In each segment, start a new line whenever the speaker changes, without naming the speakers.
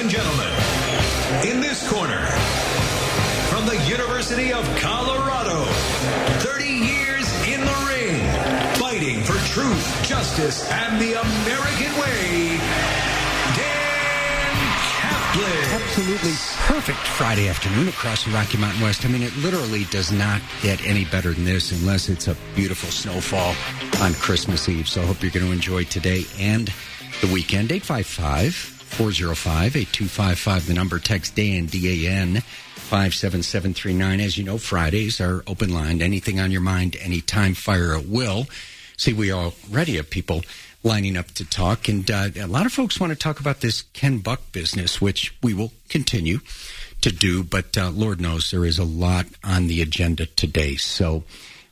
And gentlemen, in this corner, from the University of Colorado, 30 years in the ring, fighting for truth, justice, and the American way, Dan Caplis.
Absolutely perfect Friday afternoon across the Rocky Mountain West. I mean, it literally does not get any better than this unless it's a beautiful snowfall on Christmas Eve. So I hope you're going to enjoy today and the weekend. 855 405 8255, the number. Text Dan, D A N, 57739. As you know, Fridays are open line. Anything on your mind, anytime, fire at will. See, we already have people lining up to talk, and uh, a lot of folks want to talk about this Ken Buck business, which we will continue to do. But uh, Lord knows there is a lot on the agenda today. So,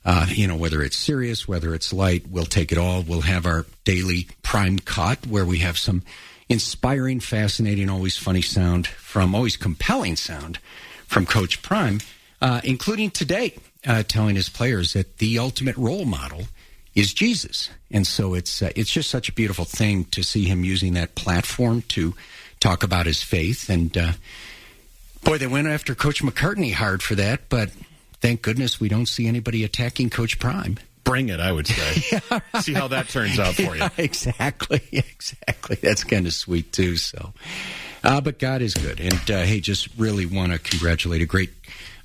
uh, you know, whether it's serious, whether it's light, we'll take it all. We'll have our daily prime cut where we have some inspiring, fascinating, always funny sound from, always compelling sound from Coach Prime, uh, including today, uh, telling his players that the ultimate role model is Jesus. And so it's uh, it's just such a beautiful thing to see him using that platform to talk about his faith. And uh, boy, they went after Coach McCartney hard for that, but thank goodness we don't see anybody attacking Coach Prime.
Bring it, I would say. See how that turns out for you.
Yeah, exactly, exactly. That's kind of sweet too. So, uh, but God is good, and uh, hey, just really want to congratulate a great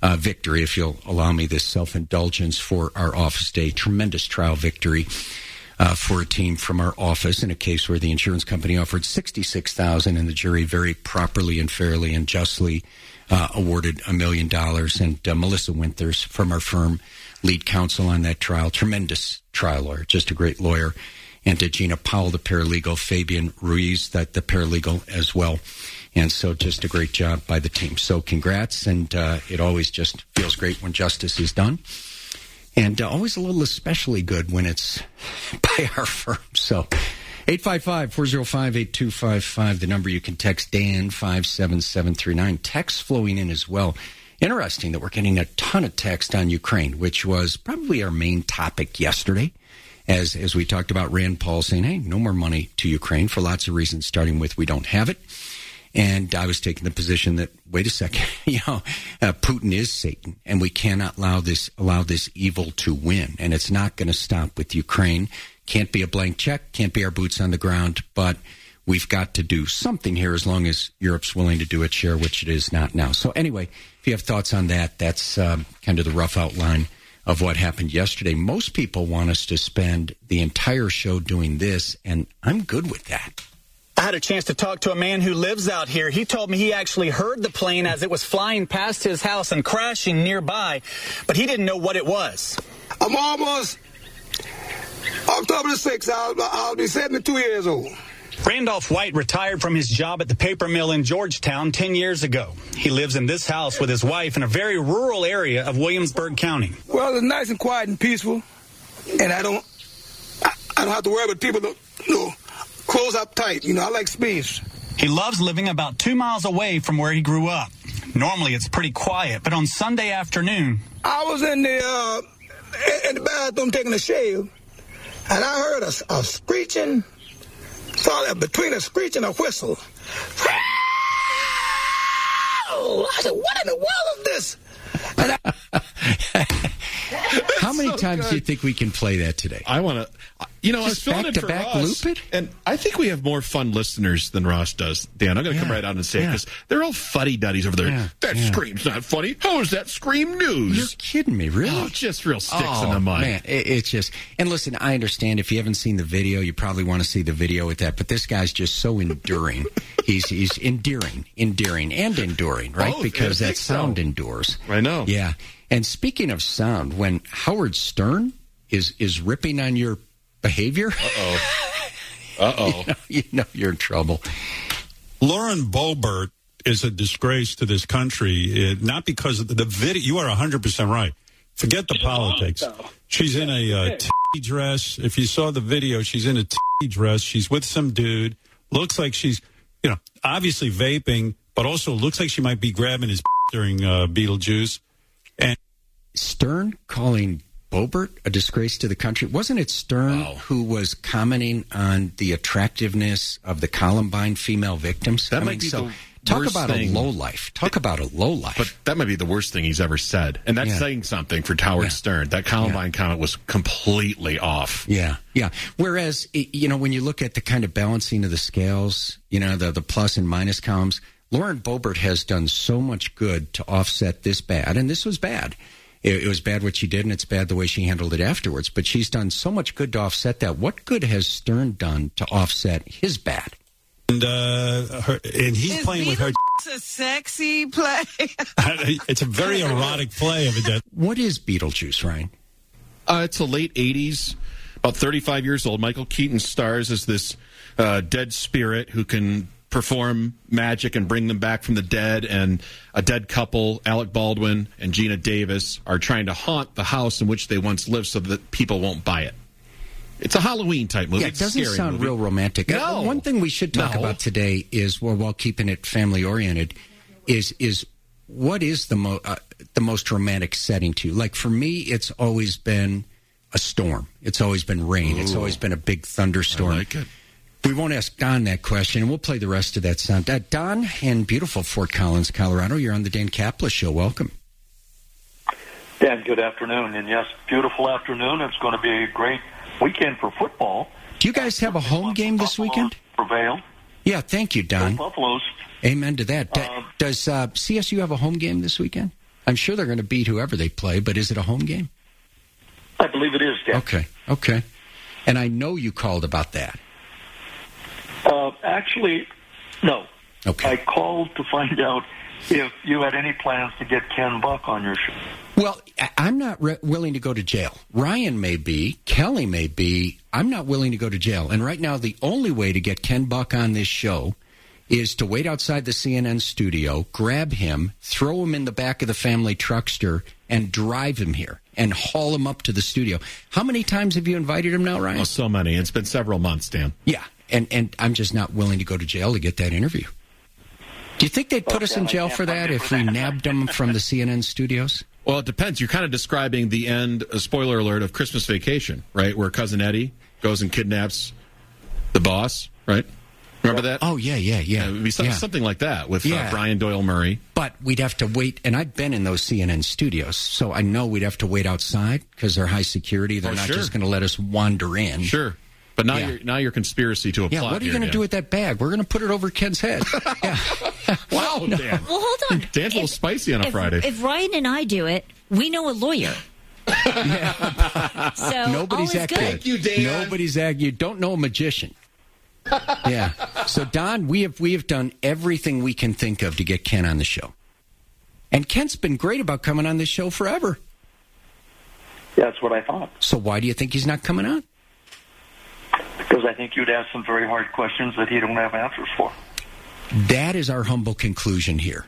uh, victory, if you'll allow me this self indulgence for our office day. Tremendous trial victory. Uh, for a team from our office in a case where the insurance company offered sixty-six thousand, and the jury very properly and fairly and justly uh, awarded a million dollars. And uh, Melissa Winters from our firm, lead counsel on that trial, tremendous trial lawyer, just a great lawyer, and to Gina Powell, the paralegal, Fabian Ruiz, that the paralegal as well. And so just a great job by the team. So congrats. And uh, it always just feels great when justice is done. And uh, always a little especially good when it's by our firm. So 855-405-8255, the number you can text Dan 57739. Text flowing in as well. Interesting that we're getting a ton of text on Ukraine, which was probably our main topic yesterday. As, as we talked about Rand Paul saying, hey, no more money to Ukraine for lots of reasons, starting with we don't have it. And I was taking the position that, wait a second, you know, uh, Putin is Satan, and we cannot allow this allow this evil to win, and it's not going to stop with Ukraine. Can't be a blank check, can't be our boots on the ground, but we've got to do something here as long as Europe's willing to do its share, which it is not now. So anyway, if you have thoughts on that, that's um, kind of the rough outline of what happened yesterday. Most people want us to spend the entire show doing this, and I'm good with that.
I had a chance to talk to a man who lives out here. He told me he actually heard the plane as it was flying past his house and crashing nearby, but he didn't know what it was.
I'm almost October the 6th. I'll, I'll be 72 years old.
Randolph White retired from his job at the paper mill in Georgetown 10 years ago. He lives in this house with his wife in a very rural area of Williamsburg County.
Well, it's nice and quiet and peaceful, and I don't, I, I don't have to worry about people that, you know, close up tight. You know, I like space.
He loves living about two miles away from where he grew up. Normally it's pretty quiet, but on Sunday afternoon,
I was in the uh, in the bathroom taking a shave, and I heard a, a screeching, so between a screech and a whistle. I said, "What in the world is this?" And I,
How many times do you think we can play that today?
I want to, you know, I was
Just
filling in for Ross,
loop it?
and I think we have more fun listeners than Ross does. Dan, I'm going to come right out and say
yeah.
because they're all fuddy duddies over there.
Yeah,
that
yeah.
scream's not funny. How is that scream news?
You're kidding me, really?
Oh, just real sticks
Oh,
in the oh, mud.
Man, it, it's just. And listen, I understand if you haven't seen the video, you probably want to see the video with that. But this guy's just so enduring. he's he's endearing, endearing, and enduring, right?
Both,
because that
think so.
sound endures.
I know.
Yeah. And speaking of sound, when Howard Stern is is ripping on your behavior,
Uh oh. Uh oh.
you know you're in trouble.
Lauren Boebert is a disgrace to this country, uh, not because of the, the video. You are 100% right. Forget the politics. She's in a uh, t- dress. If you saw the video, she's in a t- dress. She's with some dude. Looks like she's, you know, obviously vaping, but also looks like she might be grabbing his during uh, Beetlejuice. And
Stern calling Boebert a disgrace to the country. Wasn't it Stern
Wow.
who was commenting on the attractiveness of the Columbine female victims?
That
I
might
mean,
be
so
the
talk about
thing.
a low life. Talk about a low life.
But that might be the worst thing he's ever said. And that's
Yeah.
saying something for Howard
Yeah.
Stern. That Columbine comment was completely off.
Yeah, yeah. Whereas, you know, when you look at the kind of balancing of the scales, you know, the, the plus and minus columns, Lauren Boebert has done so much good to offset this bad, and this was bad. It, it was bad what she did, and it's bad the way she handled it afterwards. But she's done so much good to offset that. What good has Stern done to offset his bad?
and uh, her, and he's
Is
playing with her.
It's a sexy play?
it's a very erotic play of it.
What is Beetlejuice, Ryan?
Uh, it's the late 80s, about 35 years old. Michael Keaton stars as this uh, dead spirit who can perform magic and bring them back from the dead. And a dead couple, Alec Baldwin and Geena Davis, are trying to haunt the house in which they once lived so that people won't buy it. It's a Halloween type movie.
Yeah, it doesn't
scary
sound
movie.
real romantic. Uh,
No.
one thing we should talk
No.
about today is, well, while keeping it family oriented, is is what is the mo- uh, the most romantic setting to you? Like for me, it's always been a storm. It's always been rain. It's always been a big thunderstorm.
I like it.
We won't ask Don that question, and we'll play the rest of that sound. Uh, Don in beautiful Fort Collins, Colorado. You're on the Dan Caplis Show. Welcome.
Dan, good afternoon. And yes, beautiful afternoon. It's going to be a great weekend for football.
Do you guys have a home game this weekend?
Prevail.
Yeah, thank you, Don.
Buffaloes.
Amen to that.
Um,
Does uh, CSU have a home game this weekend? I'm sure they're going to beat whoever they play, but is it a home game?
I believe it is, Dan.
Okay, okay. And I know you called about that.
Actually, no.
Okay.
I called to find out if you had any plans to get Ken Buck on your show.
Well, I- I'm not re- willing to go to jail. Ryan may be, Kelly may be. I'm not willing to go to jail. And right now, the only way to get Ken Buck on this show is to wait outside the CNN studio, grab him, throw him in the back of the family truckster, and drive him here and haul him up to the studio. How many times have you invited him now, Ryan?
Oh, so many. It's been several months, Dan.
Yeah, and and I'm just not willing to go to jail to get that interview. Do you think they'd put us in jail for that if we nabbed them from the CNN studios?
Well, it depends. You're kind of describing the end, uh, spoiler alert, of Christmas Vacation, right? Where Cousin Eddie goes and kidnaps the boss, right? Remember that?
Oh yeah, yeah, yeah.
Yeah, it would be some,
yeah.
something like that with
Yeah.
uh, Brian Doyle Murray.
But we'd have to wait, and I've been in those CNN studios, so I know we'd have to wait outside because they're high security. They're
Oh,
not
sure.
just going to let us wander in.
Sure. But now
Yeah.
you're now you're conspiracy to a
Yeah,
plot.
what are you going to do with that bag? We're going to put it over Ken's head. yeah.
Wow, Dan.
Well, hold on.
Dan's a little spicy on a
if,
Friday.
If Ryan and I do it, we know a lawyer. yeah. So
Nobody's
all is
that
good.
good.
you, Dan.
Nobody's that. You don't know a magician. yeah. So Don, we have we have done everything we can think of to get Ken on the show, and Ken's been great about coming on this show forever.
Yeah, that's what I thought.
So why do you think he's not coming on?
Because I think you'd ask some very hard questions that he don't have answers for.
That is our humble conclusion here.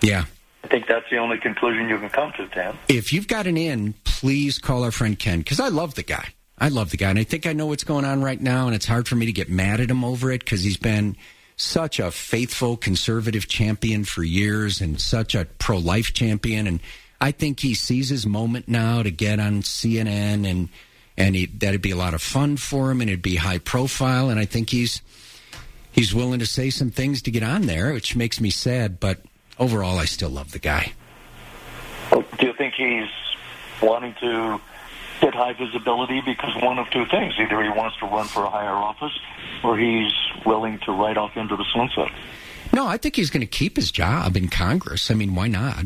Yeah.
I think that's the only conclusion you can come to, Dan.
If you've got an in, please call our friend Ken because I love the guy. I love the guy, and I think I know what's going on right now, and it's hard for me to get mad at him over it because he's been such a faithful conservative champion for years and such a pro life champion. And I think he sees his moment now to get on CNN, and and he, that'd be a lot of fun for him, and it'd be high profile. And I think he's he's willing to say some things to get on there, which makes me sad. But overall, I still love the guy.
Well, Do you think he's wanting to get high visibility because one of two things? Either he wants to run for a higher office or he's willing to ride off into the sunset.
No, I think he's going to keep his job in Congress. I mean, why not?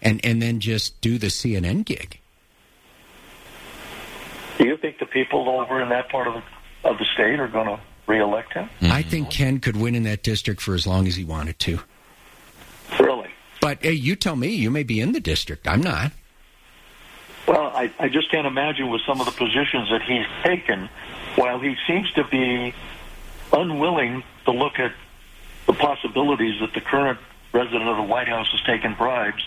And and then just do the CNN gig.
Do you think the people over in that part of the, of the state are going to reelect him?
I think Ken could win in that district for as long as he wanted to.
Really?
But hey, you tell me. You may be in the district. I'm not.
Well, I, I just can't imagine with some of the positions that he's taken, while he seems to be unwilling to look at the possibilities that the current president of the White House has taken bribes,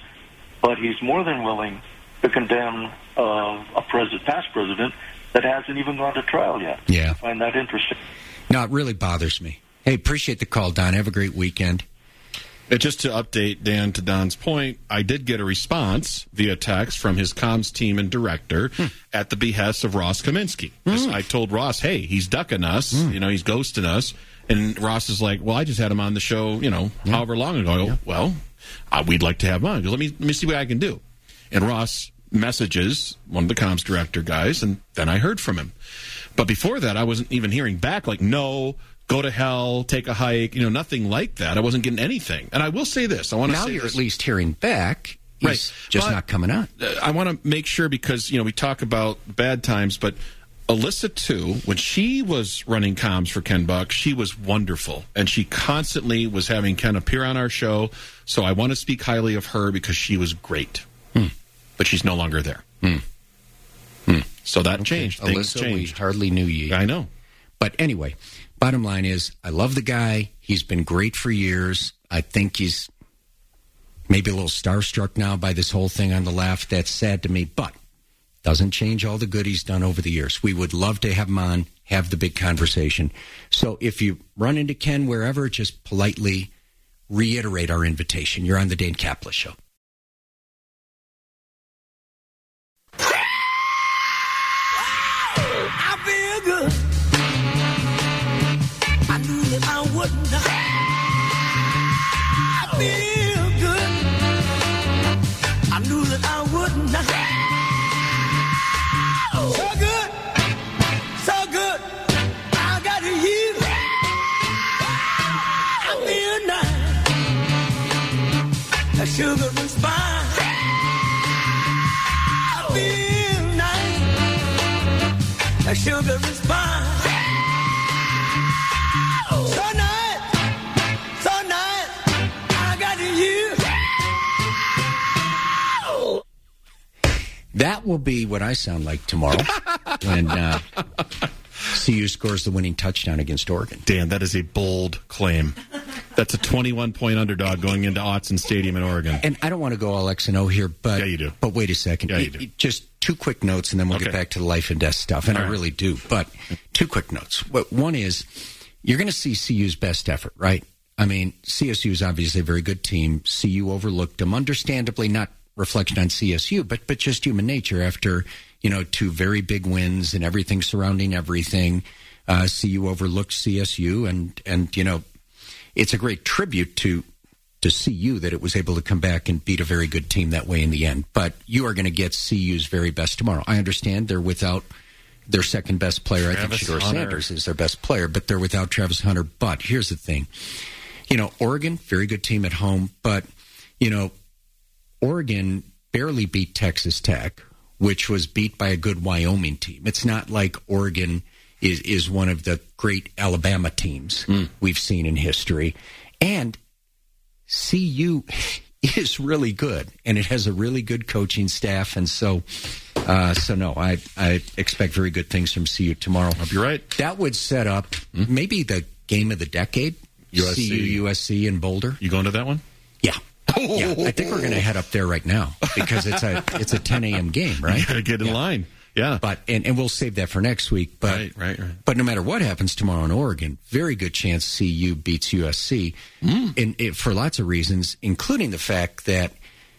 but he's more than willing to condemn uh, a president, past president that hasn't even gone to trial yet.
Yeah.
I find that interesting.
No, it really bothers me. Hey, appreciate the call, Don. Have a great weekend.
Uh, just to update Dan to Don's point, I did get a response via text from his comms team and director
Hmm.
at the behest of Ross Kaminsky. I told Ross, hey, he's ducking us,
Hmm.
you know, he's ghosting us. And Ross is like, well, I just had him on the show, you know, however long ago. I go, Well, uh, we'd like to have him on. He let me, let me see what I can do. And Ross messages one of the comms director guys, and then I heard from him. But before that, I wasn't even hearing back, like, no, go to hell, take a hike, you know, nothing like that. I wasn't getting anything. And I will say this I want to
Now you're
this.
at least hearing back. He's
Right.
just
But-
not coming on.
I want to make sure because you know we talk about bad times, but Alyssa too, when she was running comms for Ken Buck, she was wonderful, and she constantly was having Ken appear on our show. So I want to speak highly of her because she was great, hmm. But she's no longer there. Hmm. Hmm. So that changed. Things
Alyssa, we hardly knew you.
I know.
But anyway, bottom line is, I love the guy. He's been great for years. I think he's maybe a little starstruck now by this whole thing on the left. That's sad to me, but doesn't change all the good he's done over the years. We would love to have him on, have the big conversation. So if you run into Ken wherever, just politely reiterate our invitation. You're on the Dane Caplis Show.
Feel good. I knew that I wouldn't. So good, so good. I got you. I feel nice. The sugar and spice. I feel nice. The sugar is fine.
That will be what I sound like tomorrow when uh, CU scores the winning touchdown against Oregon.
Dan, that is a bold claim. That's a 21 point underdog going into Autzen Stadium in Oregon.
And I don't want to go all X and O here, but
Yeah, you do.
But wait a second.
Yeah, you do.
Just two quick notes, and then we'll get back to the life and death stuff. And
All
I
right.
really do. But two quick notes. One is you're going to see CU's best effort, right? I mean, CSU is obviously a very good team. CU overlooked them, understandably, not reflection on CSU, but but just human nature. After you know two very big wins and everything surrounding everything, uh, CU overlooked CSU, and and you know it's a great tribute to to CU that it was able to come back and beat a very good team that way in the end. But you are going to get CU's very best tomorrow. I understand they're without their second best player. I think
Travis
Shedeur
Hunter.
Sanders is their best player, but they're without Travis Hunter. But here's the thing. You know, Oregon, very good team at home, but you know, Oregon barely beat Texas Tech, which was beat by a good Wyoming team. It's not like Oregon is is one of the great Alabama teams we've seen in history. And CU is really good, and it has a really good coaching staff, and so. Uh, so no, I I expect very good things from CU tomorrow.
Hope you're right.
That would set up maybe the game of the decade.
USC.
CU USC in Boulder.
You going to that one?
Yeah. Yeah, I think we're going to head up there right now because it's a it's a 10 a.m. game, right?
You got to get in line. Yeah.
But and, and we'll save that for next week. But
Right, right, right.
but no matter what happens tomorrow in Oregon, very good chance CU beats USC,
Mm.
and it, for lots of reasons, including the fact that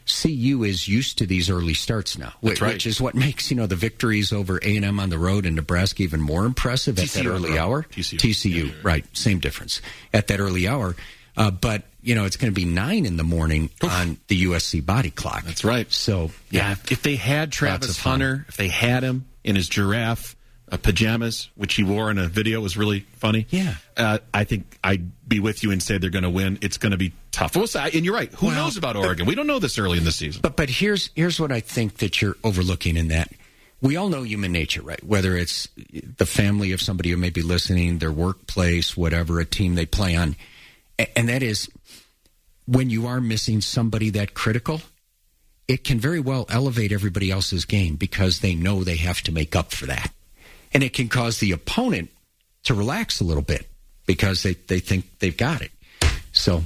CU is used to these early starts now, which,
right.
which is what makes you know the victories over A and M on the road and Nebraska even more impressive at that
TCU
early hour.
TCU.
TCU,
Yeah, yeah, yeah.
right? Same difference at that early hour. Uh, but you know it's going to be nine in the morning on the USC body clock.
That's right.
So
Yeah, if- if they had Travis. Hunter, if they had him in his giraffe uh, pajamas, which he wore in a video, was really funny.
Yeah.
uh, I think I'd be with you and say they're going to win. It's going to be tough. And you're right. Who
Well,
knows about Oregon? we don't know this early in the season.
But but here's here's what I think that you're overlooking in that. We all know human nature, right? Whether it's the family of somebody who may be listening, their workplace, whatever, a team they play on, and that is when you are missing somebody that critical, it can very well elevate everybody else's game because they know they have to make up for that. And it can cause the opponent to relax a little bit because they, they think they've got it. So,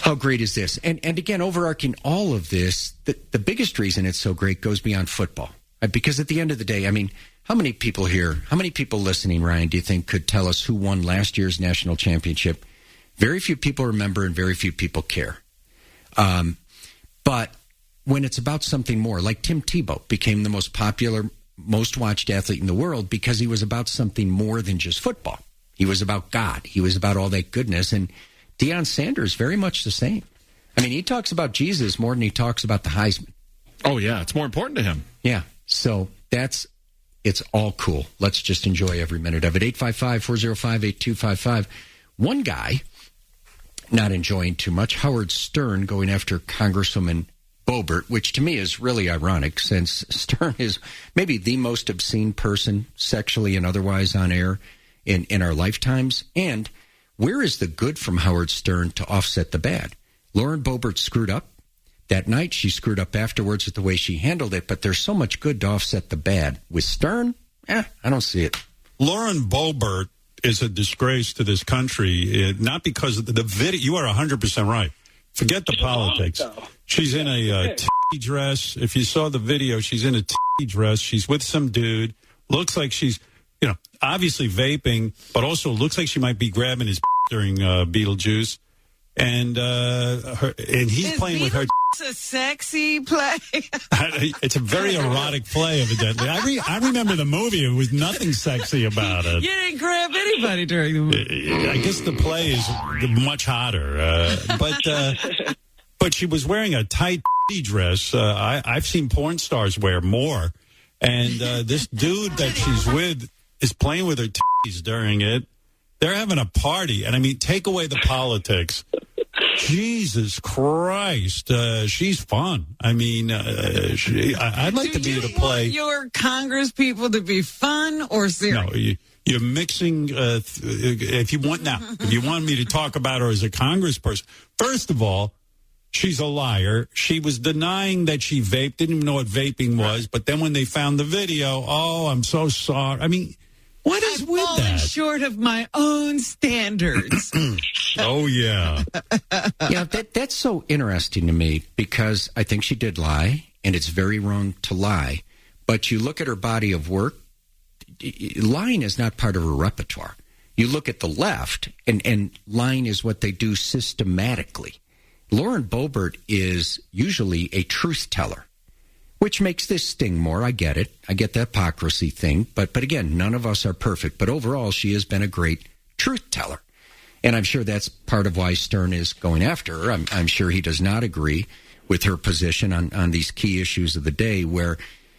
how great is this? And, and again, overarching all of this, the, the biggest reason it's so great goes beyond football. Right? Because at the end of the day, I mean, how many people here, how many people listening, Ryan, do you think could tell us who won last year's national championship? Very few people remember and very few people care. Um, but when it's about something more, like Tim Tebow became the most popular, most watched athlete in the world because he was about something more than just football. He was about God. He was about all that goodness. And Deion Sanders, very much the same. I mean, he talks about Jesus more than he talks about the Heisman.
Oh, yeah. It's more important to him.
Yeah. So that's, it's all cool. Let's just enjoy every minute of it. 855 405 8255. One guy not enjoying too much, Howard Stern going after Congresswoman Boebert, which to me is really ironic since Stern is maybe the most obscene person sexually and otherwise on air in, in our lifetimes. And where is the good from Howard Stern to offset the bad? Lauren Boebert screwed up. That night, she screwed up afterwards with the way she handled it, but there's so much good to offset the bad. With Stern, eh, I don't see it.
Lauren Boebert is a disgrace to this country, eh, not because of the, the video. You are 100% right. Forget the politics. She's in a uh, t- dress. If you saw the video, she's in a t- dress. She's with some dude. Looks like she's, you know, obviously vaping, but also looks like she might be grabbing his during uh, Beetlejuice. And uh, her, and he's
Is
playing with her.
It's a sexy play.
it's a very erotic play, evidently. I, re- I remember the movie. It was nothing sexy about it.
you didn't grab anybody during the movie.
I guess the play is much hotter, uh, but uh, but she was wearing a tight dress. Uh, I, I've seen porn stars wear more, and uh, this dude that she's with is playing with her titties during it. They're having a party, and I mean, take away the politics. Jesus Christ, uh, she's fun. I mean, uh, she, I, I'd like to be able to play.
Your Congress people to be fun or serious?
No, you, you're mixing. Uh, th- if you want now, if you want me to talk about her as a congressperson, first of all, she's a liar. She was denying that she vaped, didn't even know what vaping was. But then when they found the video, oh, I'm so sorry. I mean, what is with
Falling
that?
short of my own standards.
oh yeah.
yeah, that that's so interesting to me because I think she did lie, and it's very wrong to lie. But you look at her body of work, lying is not part of her repertoire. You look at the left, and, and lying is what they do systematically. Lauren Boebert is usually a truth teller, which makes this sting more. I get it. I get the hypocrisy thing. But, but again, none of us are perfect. But overall, she has been a great truth teller. And I'm sure that's part of why Stern is going after her. I'm, I'm sure he does not agree with her position on, on these key issues of the day where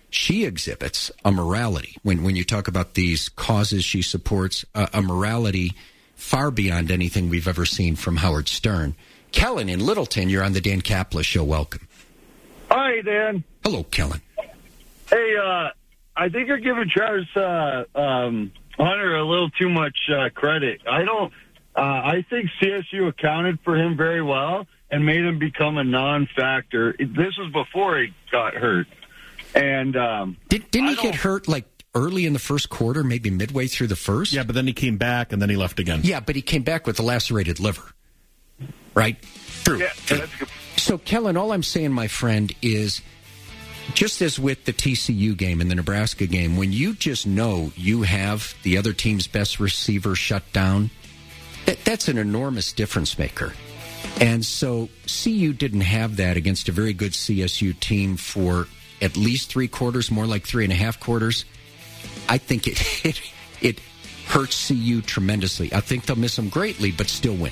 she exhibits a morality. When, when you talk about these causes she supports, a, a morality far beyond anything we've ever seen from Howard Stern. Kellen in Littleton, you're on the Dan Caplis show. Welcome.
Hi, Dan.
Hello, Kellen.
Hey, uh, I think you're giving Travis uh, um, Hunter a little too much uh, credit. I don't. Uh, I think CSU accounted for him very well and made him become a non-factor. This was before he got hurt, and um,
Did, didn't he get hurt like early in the first quarter, maybe midway through the first?
Yeah, but then he came back and then he left again.
Yeah, but he came back with a lacerated liver. Right? True.
Yeah, that's good.
So, Kellen, all I'm saying, my friend, is just as with the TCU game and the Nebraska game, when you just know you have the other team's best receiver shut down, that, that's an enormous difference maker. And so, CU didn't have that against a very good CSU team for at least three quarters, more like three and a half quarters. I think it it, it hurts CU tremendously. I think they'll miss them greatly, but still win.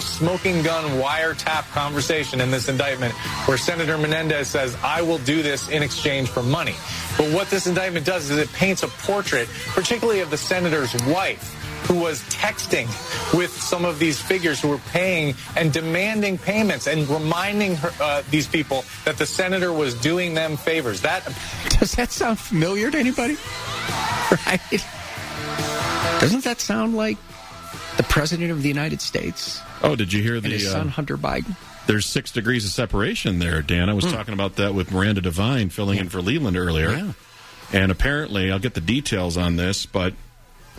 smoking gun wiretap conversation in this indictment where Senator Menendez says, I will do this in exchange for money. But what this indictment does is it paints a portrait, particularly of the senator's wife, who was texting with some of these figures who were paying and demanding payments and reminding her, uh, these people that the senator was doing them favors. That
Does that sound familiar to anybody? Right? Doesn't that sound like the President of the United States?
Oh, did you hear the
his
uh,
son, Hunter Biden?
There's six degrees of separation there, Dan. I was
Hmm.
talking about that with Miranda Devine filling in for Leland earlier.
Yeah.
And apparently, I'll get the details on this, but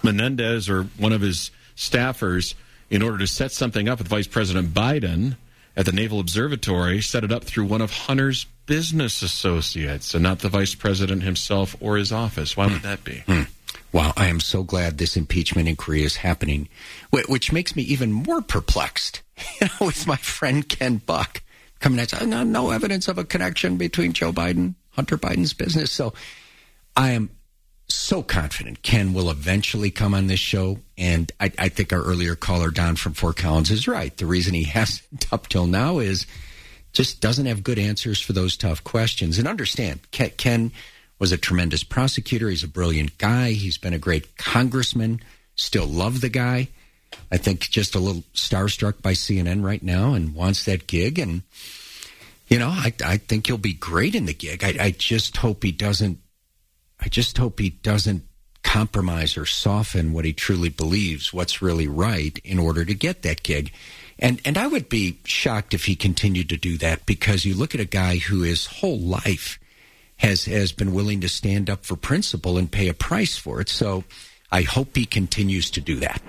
Menendez or one of his staffers, in order to set something up with Vice President Biden at the Naval Observatory, set it up through one of Hunter's business associates and not the Vice President himself or his office. Why would that be?
Hmm. Wow, I am so glad this impeachment inquiry is happening, which makes me even more perplexed. You know, with my friend Ken Buck coming at no, no evidence of a connection between Joe Biden, Hunter Biden's business. So I am so confident Ken will eventually come on this show. And I, I think our earlier caller, Don from Fort Collins, is right. The reason he hasn't up till now is just doesn't have good answers for those tough questions. And understand, Ken, Ken was a tremendous prosecutor. He's a brilliant guy. He's been a great congressman. Still love the guy. I think just a little starstruck by CNN right now and wants that gig. And, you know, I, I think he'll be great in the gig. I, I just hope he doesn't, I just hope he doesn't compromise or soften what he truly believes, what's really right in order to get that gig. And, and I would be shocked if he continued to do that because you look at a guy who his whole life has, has been willing to stand up for principle and pay a price for it. So I hope he continues to do that.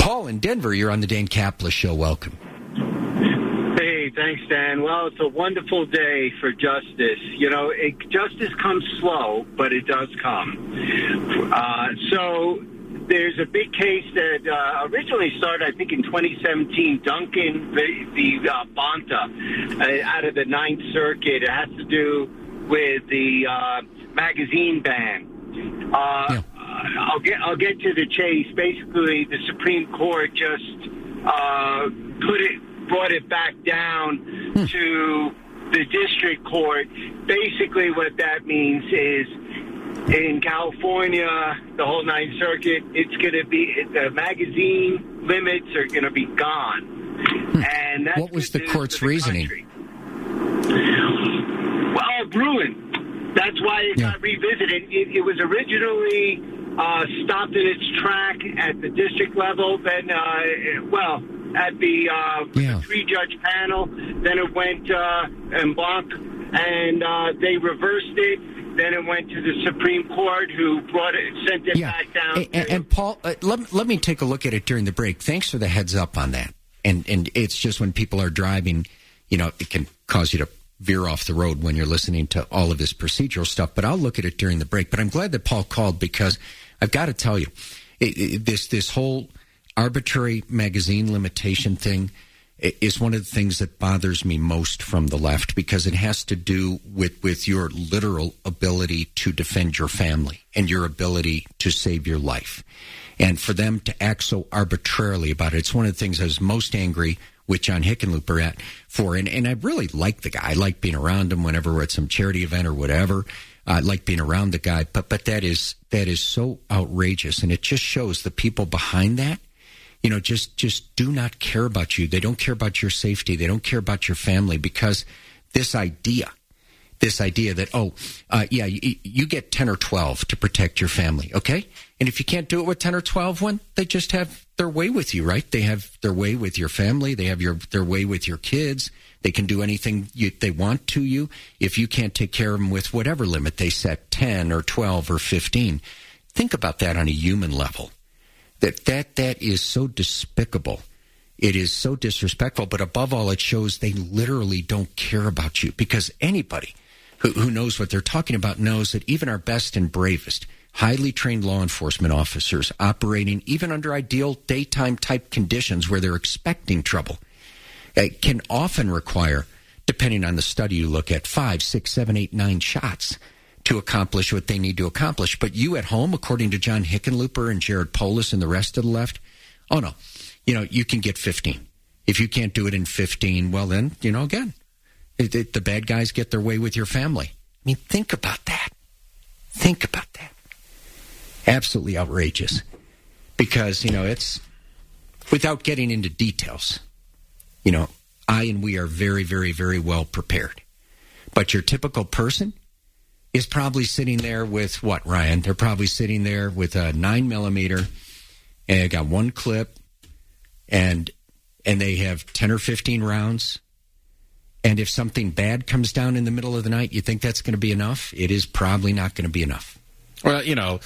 Paul in Denver, you're on the Dan Caplis show. Welcome.
Hey, thanks, Dan. Well, it's a wonderful day for justice. You know, it, justice comes slow, but it does come. Uh, so there's a big case that uh, originally started, I think, in 2017. Duncan v. v uh, Bonta uh, out of the Ninth Circuit. It has to do with the uh, magazine ban. Uh, I'll get I'll get to the chase. Basically, the Supreme Court just uh, put it brought it back down to the district court. Basically, what that means is in California, the whole Ninth Circuit, it's going to be the magazine limits are going to be gone. And that's
What was the court's
the
reasoning?
country. Ruined. That's why it got revisited. It, it was originally uh, stopped in its track at the district level. Then, uh, well, at the uh, three-judge panel. Then it went uh, en and uh, they reversed it. Then it went to the Supreme Court, who brought it, sent it back down.
And, and Paul, uh, let, let me take a look at it during the break. Thanks for the heads up on that. And and it's just when people are driving, you know, it can cause you to veer off the road when you're listening to all of this procedural stuff. But I'll look at it during the break. But I'm glad that Paul called because I've got to tell you, it, it, this this whole arbitrary magazine limitation thing is one of the things that bothers me most from the left because it has to do with, with your literal ability to defend your family and your ability to save your life. And for them to act so arbitrarily about it, it's one of the things I was most angry with John Hickenlooper at for. And, and I really like the guy. I like being around him whenever we're at some charity event or whatever. I like being around the guy, but but that is that is so outrageous, and it just shows the people behind that you know just just do not care about you they don't care about your safety they don't care about your family because this idea this idea that oh uh, yeah you, you get 10 or 12 to protect your family okay? And if you can't do it with 10 or 12 when they just have their way with you right? They have their way with your family. They have your their way with your kids. They can do anything you, they want to you. If you can't take care of them with whatever limit they set 10 or 12 or 15 think about that on a human level. That that that is so despicable. It is so disrespectful but above all it shows they literally don't care about you because anybody who, who knows what they're talking about knows that even our best and bravest highly trained law enforcement officers operating even under ideal daytime type conditions where they're expecting trouble uh, can often require depending on the study you look at five six seven eight nine shots to accomplish what they need to accomplish. But you at home according to john hickenlooper and jared polis and the rest of the left oh no. You know you can get 15 if you can't do it in 15 well then you know again it, it, the bad guys get their way with your family. I mean think about that. Think about that. Absolutely outrageous. Because you know it's without getting into details you know i and we are very very very well prepared. But your typical person is probably sitting there with what ryan? They're probably sitting there with a nine millimeter and they got one clip and and they have 10 or 15 rounds and if something bad comes down in the middle of the night you think that's going to be enough it is probably not going to be enough
Well, you know,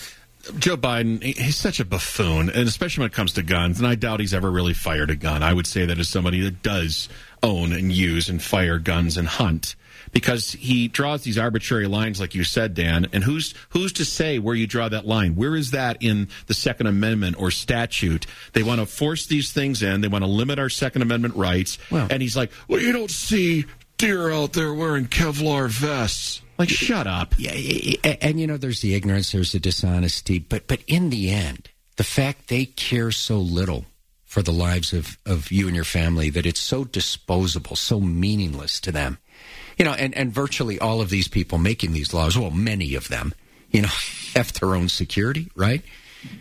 Joe Biden, he- he's such a buffoon, and especially when it comes to guns, and I doubt he's ever really fired a gun. I would say that as somebody that does own and use and fire guns and hunt. Because he draws these arbitrary lines, like you said, Dan. And who's who's to say where you draw that line? Where is that in the Second Amendment or statute? They want to force these things in. They want to limit our Second Amendment rights. and he's like, "Well, you don't see deer out there wearing Kevlar vests." Like, shut up.
Yeah, and, and you know, there's the ignorance, there's the dishonesty, but but in the end, the fact they care so little for the lives of of you and your family that it's so disposable, so meaningless to them. You know, and and virtually all of these people making these laws, well, many of them, you know, have their own security, right?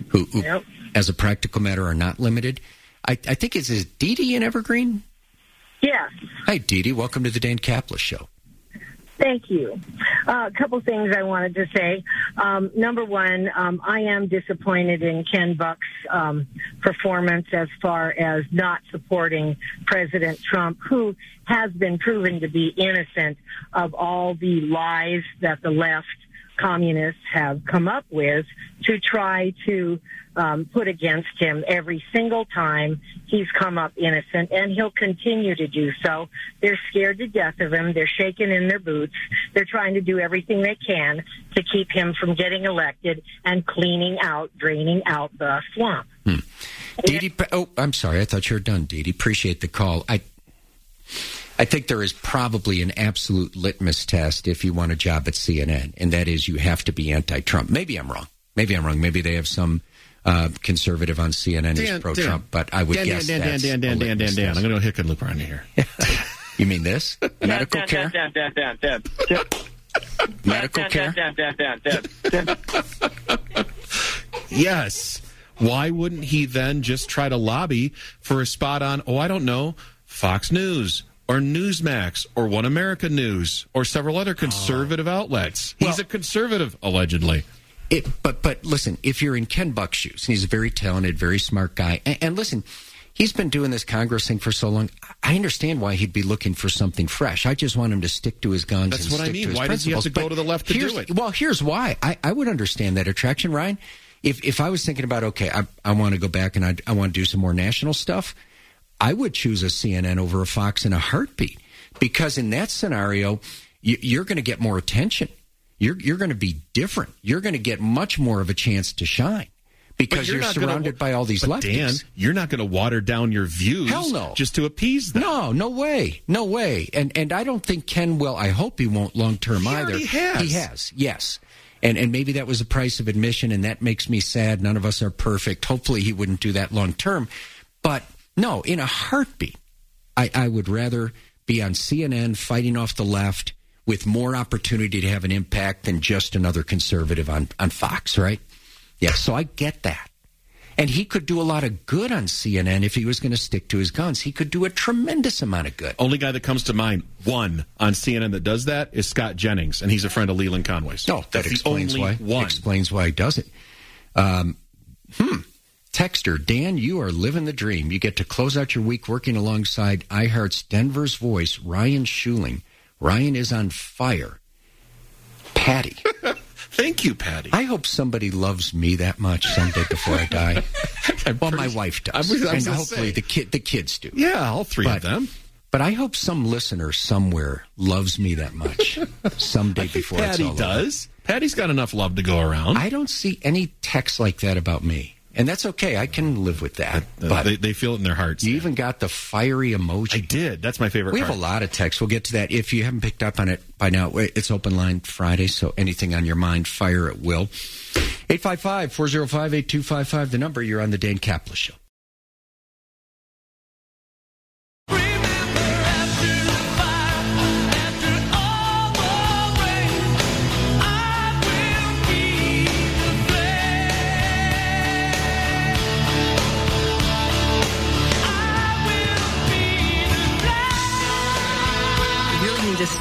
Who, who as a practical matter, are not limited. I, I think it's is Dee Dee in Evergreen.
Yeah.
Hi, Dee Dee. Welcome to the Dan Caplis Show.
Thank you. Uh, a couple things I wanted to say. Um, number one, um, I am disappointed in Ken Buck's um, performance as far as not supporting President Trump, who has been proven to be innocent of all the lies that the left communists have come up with to try to um, put against him every single time he's come up innocent, and he'll continue to do so. They're scared to death of him. They're shaking in their boots. They're trying to do everything they can to keep him from getting elected and cleaning out, draining out the swamp.
Dee Dee, oh, I'm sorry. I thought you were done, Dee. Appreciate the call. I, I think there is probably an absolute litmus test if you want a job at CNN, and that is you have to be anti-Trump. Maybe I'm wrong. Maybe I'm wrong. Maybe they have some uh, conservative on CNN who's pro-Trump, but I would
Dan,
guess
Dan, Dan,
that's
Dan, Dan,
a
Dan, Dan, Dan. I'm going to go hick and loop around here.
You mean this? Medical
Dan,
care?
Dan, Dan, Dan, Dan, Dan.
Medical
Dan,
care?
Dan, Dan, Dan, Dan, Dan.
Yes. Why wouldn't he then just try to lobby for a spot on, oh, I don't know, Fox News or Newsmax or One America News or several other conservative outlets? He's a conservative, allegedly.
It, but but listen, if you're in Ken Buck's shoes, and he's a very talented, very smart guy, and, and listen, he's been doing this Congress thing for so long. I understand why he'd be looking for something fresh. I just want him to stick to his guns.
That's
and
what I mean. Why does he have to go to the left to do it?
Well, here's why. I, I would understand that attraction, Ryan. If if I was thinking about okay, I, I want to go back and I, I want to do some more national stuff, I would choose a CNN over a Fox in a heartbeat because in that scenario, you, you're going to get more attention. You're you're going to be different. You're going to get much more of a chance to shine because
But
you're,
not gonna-
surrounded by all these lefties.
Dan, you're not going to water down your views
Hell no.
just to appease them.
No, no way, no way. And and I don't think Ken will. I hope he won't long term either.
already has.
He has, yes. And and maybe that was the price of admission, and that makes me sad. None of us are perfect. Hopefully, he wouldn't do that long term. But no, in a heartbeat, I, I would rather be on CNN fighting off the left with more opportunity to have an impact than just another conservative on on Fox, right? Yeah. So I get that. And he could do a lot of good on CNN if he was going to stick to his guns. He could do a tremendous amount of good.
Only guy that comes to mind, one on CNN that does that is Scott Jennings, and he's a friend of Leland Conway's.
No, that
That's
explains why.
one.
Explains why he does it. Um, hmm. Texter, Dan, you are living the dream. You get to close out your week working alongside iHeart's Denver's voice, Ryan Schuling. Ryan is on fire. Patty.
Thank you, Patty.
I hope somebody loves me that much someday before I die. well, my wife does,
I was- I was
and hopefully
say.
the kid, the kids do.
Yeah, all three
But-
of them.
But I hope some listener somewhere loves me that much someday before it's
Patty
all over.
does. Patty's got enough love to go around.
I don't see any text like that about me. And that's okay. I can live with that.
Uh,
but
they, they feel it in their hearts.
you even got the fiery emoji.
I did. That's my favorite
We have a lot of texts. We'll get to that. If you haven't picked up on it by now, it's open line Friday, so anything on your mind, fire at will. 855 405 8255, the number. You're on the Dan Caplis Show.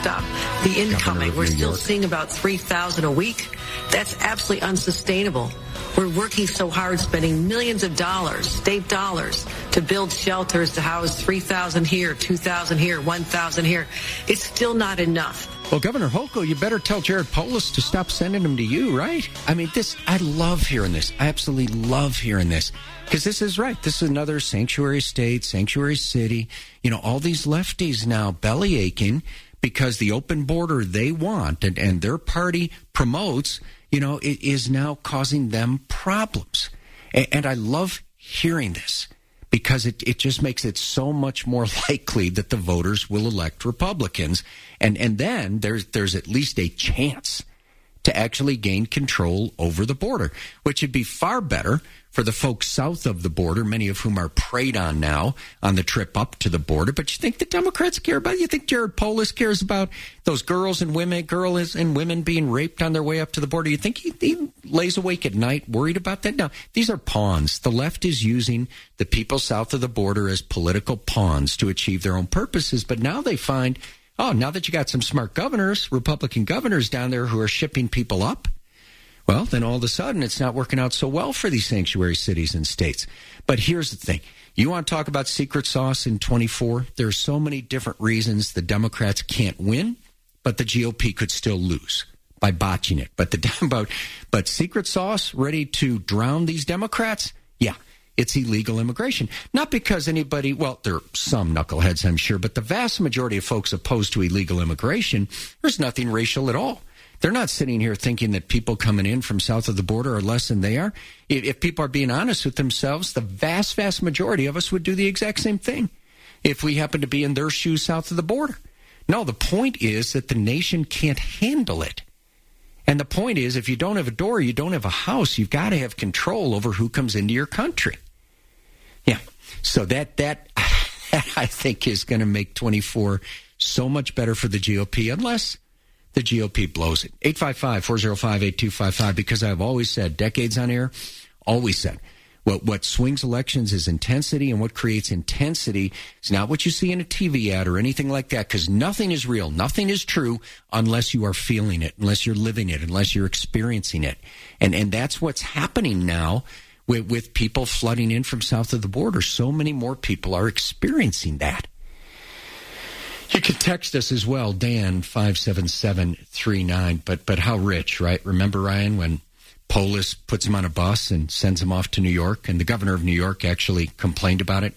Stop the incoming. We're still
York.
seeing about 3,000 a week. That's absolutely unsustainable. We're working so hard, spending millions of dollars, state dollars, to build shelters to house 3,000 here, 2,000 here, 1,000 here. It's still not enough.
Well, Governor Hochul, you better tell Jared Polis to stop sending them to you, right? I mean, this, I love hearing this. I absolutely love hearing this. Because this is right. This is another sanctuary state, sanctuary city. You know, all these lefties now belly aching because the open border they want and, and their party promotes, you know, it is now causing them problems. And, and I love hearing this because it, it just makes it so much more likely that the voters will elect Republicans. And, and then there's, there's at least a chance to actually gain control over the border, which would be far better for the folks south of the border, many of whom are preyed on now on the trip up to the border. But you think the Democrats care about it? You think Jared Polis cares about those girls and women, girls and women being raped on their way up to the border? You think he, he lays awake at night worried about that? No, these are pawns. The left is using the people south of the border as political pawns to achieve their own purposes. But now they find, oh, now that you got some smart governors, Republican governors down there who are shipping people up, well, then all of a sudden it's not working out so well for these sanctuary cities and states. But here's the thing. You want to talk about secret sauce in 24? There are so many different reasons the Democrats can't win, but the GOP could still lose by botching it. But the but, but secret sauce ready to drown these Democrats? It's illegal immigration. Not because anybody, well, there are some knuckleheads, I'm sure, but the vast majority of folks opposed to illegal immigration, there's nothing racial at all. They're not sitting here thinking that people coming in from south of the border are less than they are. If people are being honest with themselves, the vast, vast majority of us would do the exact same thing if we happen to be in their shoes south of the border. No, the point is that the nation can't handle it. And the point is, if you don't have a door, you don't have a house. You've got to have control over who comes into your country. Yeah. So that that I think is going to make 24 so much better for the GOP, unless the GOP blows it. 855-405-8255, because I've always said, decades on air, always said, what, what swings elections is intensity, and what creates intensity is not what you see in a TV ad or anything like that, because nothing is real. Nothing is true unless you are feeling it, unless you're living it, unless you're experiencing it. And, and that's what's happening now with, with people flooding in from south of the border. So many more people are experiencing that. You can text us as well, Dan five seven seven three nine. But but how rich, right? Remember Ryan when Polis puts him on a bus and sends him off to New York, and the governor of New York actually complained about it.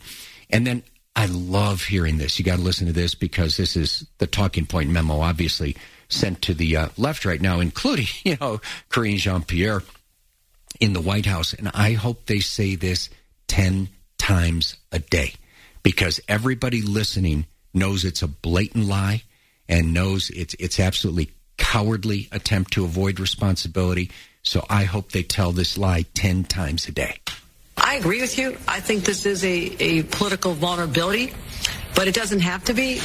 And then I love hearing this. You got to listen to this because this is the talking point memo, obviously sent to the uh, left right now, including you know Karine Jean Pierre in the White House. And I hope they say this 10 times a day because everybody listening knows it's a blatant lie and knows it's, it's absolutely cowardly attempt to avoid responsibility. So I hope they tell this lie 10 times a day.
I agree with you. I think this is a, a political vulnerability, but it doesn't have to be.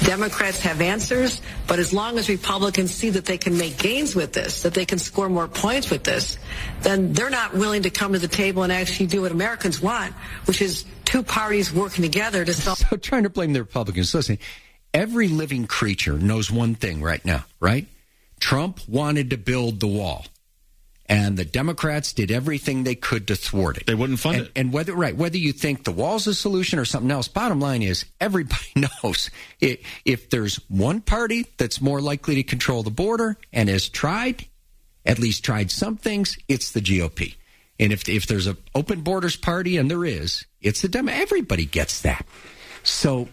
Democrats have answers, but as long as Republicans see that they can make gains with this, that they can score more points with this, then they're not willing to come to the table and actually do what Americans want, which is two parties working together to solve.
So trying to blame the Republicans. Listen, every living creature knows one thing right now, right? Trump wanted to build the wall. And the Democrats did everything they could to thwart it.
They wouldn't fund
and,
it.
And whether right, whether you think the wall's a solution or something else, bottom line is everybody knows it, if there's one party that's more likely to control the border and has tried, at least tried some things, it's the GOP. And if if there's an open borders party, and there is, it's the Dem. Everybody gets that. So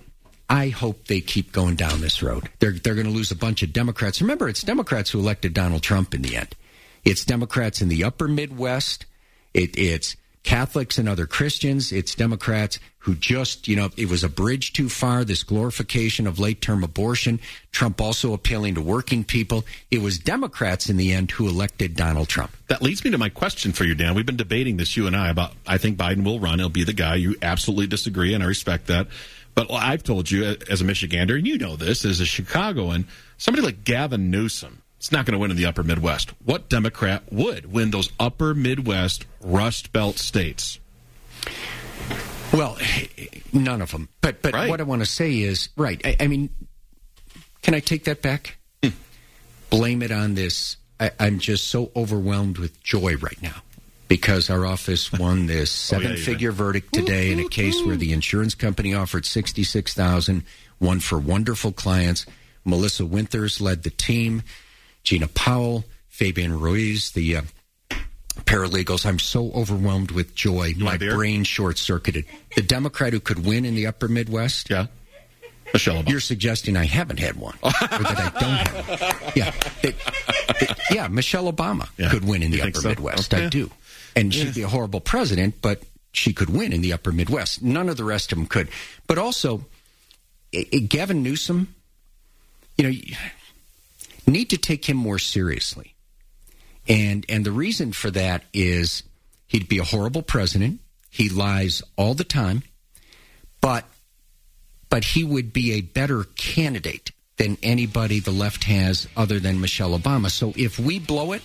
I hope they keep going down this road. They're they're going to lose a bunch of Democrats. Remember, it's Democrats who elected Donald Trump in the end. It's Democrats in the upper Midwest. It, it's Catholics and other Christians. It's Democrats who just, you know, it was a bridge too far, this glorification of late term abortion. Trump also appealing to working people. It was Democrats in the end who elected Donald Trump.
That leads me to my question for you, Dan. We've been debating this, you and I, about I think Biden will run. He'll be the guy. You absolutely disagree, and I respect that. But I've told you, as a Michigander, and you know this, as a Chicagoan, somebody like Gavin Newsom, it's not going to win in the upper Midwest. What Democrat would win those upper Midwest Rust Belt states?
Well, none of them. But but
Right.
what I want to say is right. I, I mean, can I take that back? Hmm. Blame it on this. I, I'm just so overwhelmed with joy right now because our office won oh, this
Oh, yeah, you
seven-figure verdict today in a case where the insurance company offered sixty-six thousand, one for wonderful clients. Melissa Winters led the team. Gina Powell, Fabian Ruiz, the uh, paralegals. I'm so overwhelmed with joy. My brain short circuited. The Democrat who could win in the upper Midwest?
Yeah. Michelle Obama.
You're suggesting I haven't had one, or that I don't have one. Yeah. It- it- yeah, Michelle Obama could win in the
You
upper
so?
Midwest.
Okay.
I do. And she'd be a horrible president, but she could win in the upper Midwest. None of the rest of them could. But also, i- i- Gavin Newsom, you know, need to take him more seriously. And and the reason for that is he'd be a horrible president. He lies all the time, but but he would be a better candidate than anybody the left has other than Michelle Obama. So if we blow it,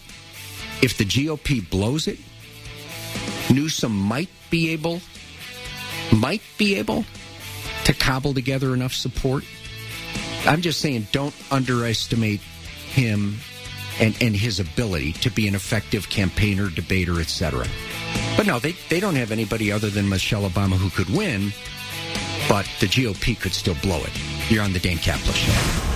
if the GOP blows it, Newsom might be able might be able to cobble together enough support. I'm just saying don't underestimate him and, and his ability to be an effective campaigner, debater, etc. But no, they, they don't have anybody other than Michelle Obama who could win, but the GOP could still blow it. You're on the Dan Caplis Show.